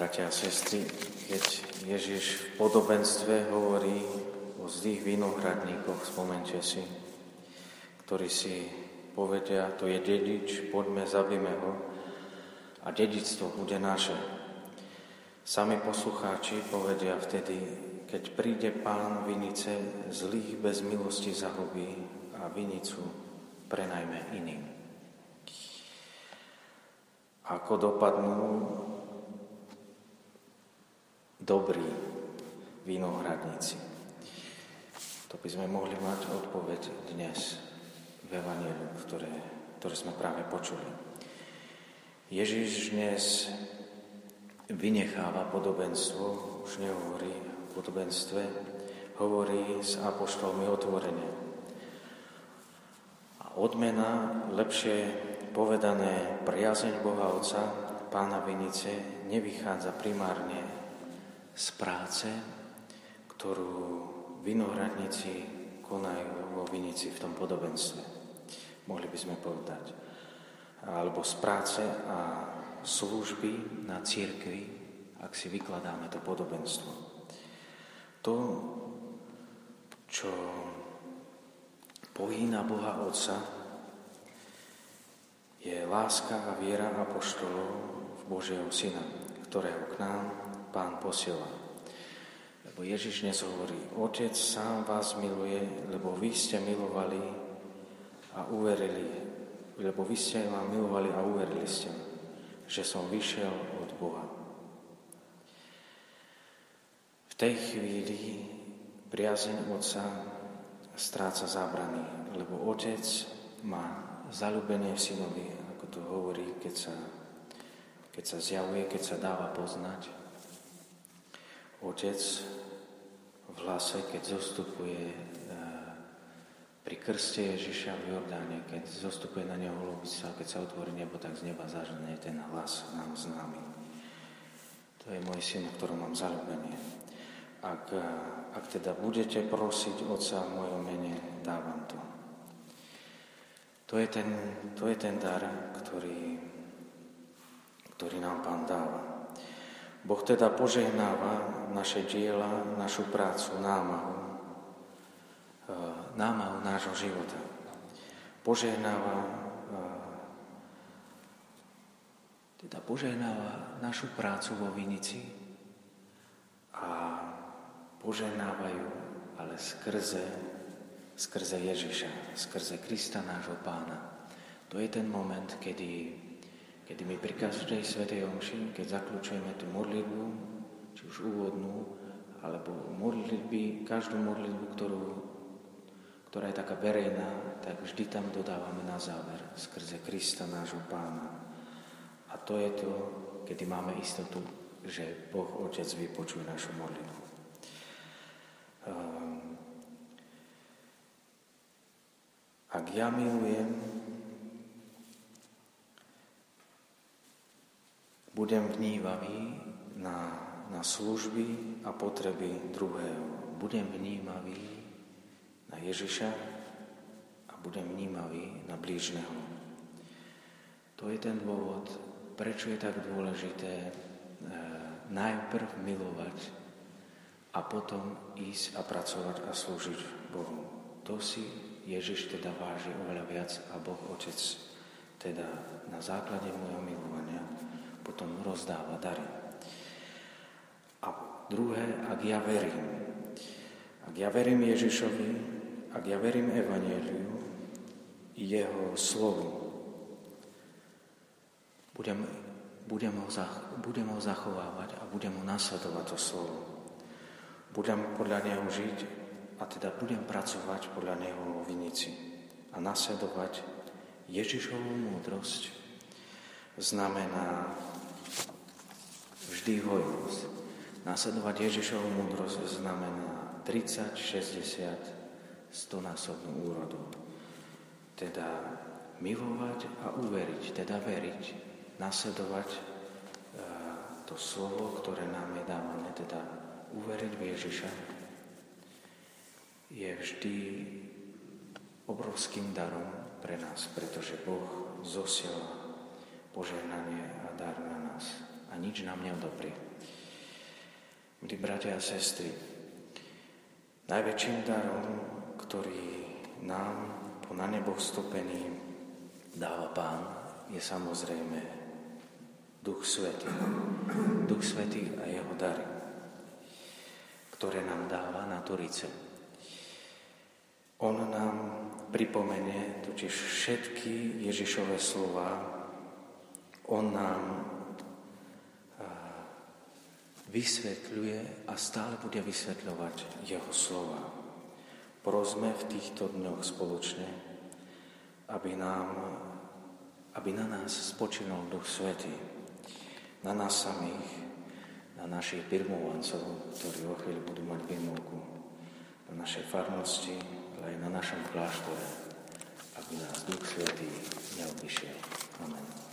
Bratia a sestry, keď Ježiš v podobenstve hovorí o zlých vinohradníkoch, spomente si, ktorí si povedia, to je dedič, poďme, zabíme ho a dedictvo bude naše. Sami poslucháči povedia vtedy, keď príde pán vinice, zlých bez milosti zahubí a vinicu prenajme iným. Ako dopadnú dobrí vinohradníci? To by sme mohli mať odpoveď dnes v Evangeliu, ktoré, ktoré sme práve počuli. Ježiš dnes vynecháva podobenstvo, už nehovorí o podobenstve, hovorí s apoštolmi otvorene. A odmena, lepšie povedané, priazeň Boha Otca, Pána Vinice, nevychádza primárne z práce, ktorú vinohradníci konajú vo vinici v tom podobenstve. Mohli by sme povedať. Alebo z práce a služby na církvi, ak si vykladáme to podobenstvo. To, čo pohýna Boha Otca, je láska a viera apoštolov v Božieho Syna, ktorého k nám Pán posiela. Lebo Ježiš dnes hovorí, Otec sám vás miluje, lebo vy ste milovali a uverili, lebo vy ste ma milovali a uverili ste, že som vyšiel od Boha. V tej chvíli priazeň Otca stráca zábrany, lebo Otec má zalúbenie v synovi, ako to hovorí, keď sa, keď sa zjavuje, keď sa dáva poznať. Otec v hlase, keď zostupuje e, pri krste Ježiša v Jordáne, keď zostupuje na neho holubica, keď sa otvorí nebo, tak z neba zažne ten hlas nám známy. To je môj syn, v ktorom mám zalúbenie. Ak, e, ak teda budete prosiť Otca v mojom mene, dávam to. To je ten, to je ten dar, ktorý, ktorý nám Pán dáva. Boh teda požehnáva naše diela, našu prácu, námahu, e, námahu nášho života. Požehnáva, e, teda požehnáva našu prácu vo Vinici a požehnávajú, ale skrze, skrze Ježiša, skrze Krista nášho pána. To je ten moment, kedy kedy my pri každej svetej omši, keď zaklúčujeme tú modlitbu, či už úvodnú, alebo modlitby, každú modlitbu, ktorú, ktorá je taká verejná, tak vždy tam dodávame na záver skrze Krista, nášho pána. A to je to, kedy máme istotu, že Boh Otec vypočuje našu modlitbu. Ehm, ak ja milujem, Budem vnívavý na, na služby a potreby druhého. Budem vnímavý na Ježiša a budem vnímavý na blížneho. To je ten dôvod, prečo je tak dôležité e, najprv milovať a potom ísť a pracovať a slúžiť Bohu. To si Ježiš teda váži oveľa viac a Boh Otec teda na základe môjho milovania potom rozdáva dary. A druhé, ak ja verím, ak ja verím Ježišovi, ak ja verím Evangeliu, jeho slovu, budem, budem, ho, zach, budem ho zachovávať a budem ho nasledovať to slovo. Budem podľa neho žiť a teda budem pracovať podľa neho vinici a nasledovať Ježišovú múdrosť znamená vždy hojnosť. Nasledovať Ježišovu múdrosť znamená 30, 60, 100 násobnú úrodu. Teda milovať a uveriť, teda veriť, nasledovať e, to slovo, ktoré nám je dávané, teda uveriť v Ježiša, je vždy obrovským darom pre nás, pretože Boh zosiela požehnanie a dar na nás. A nič nám neodoprie. Milí bratia a sestry, najväčším darom, ktorý nám po na nebo vstupený dáva Pán, je samozrejme Duch Svetý. Duch Svetý a jeho dary, ktoré nám dáva na Turice. On nám pripomenie totiž všetky Ježišové slova. On nám vysvetľuje a stále bude vysvetľovať jeho slova. Prosme v týchto dňoch spoločne, aby, nám, aby na nás spočinul Duch Svetý, na nás samých, na našich birmovancov, ktorí o chvíľu budú mať birmovku, na našej farnosti, ale aj na našom kláštore, aby nás Duch Svetý neobyšiel. Amen.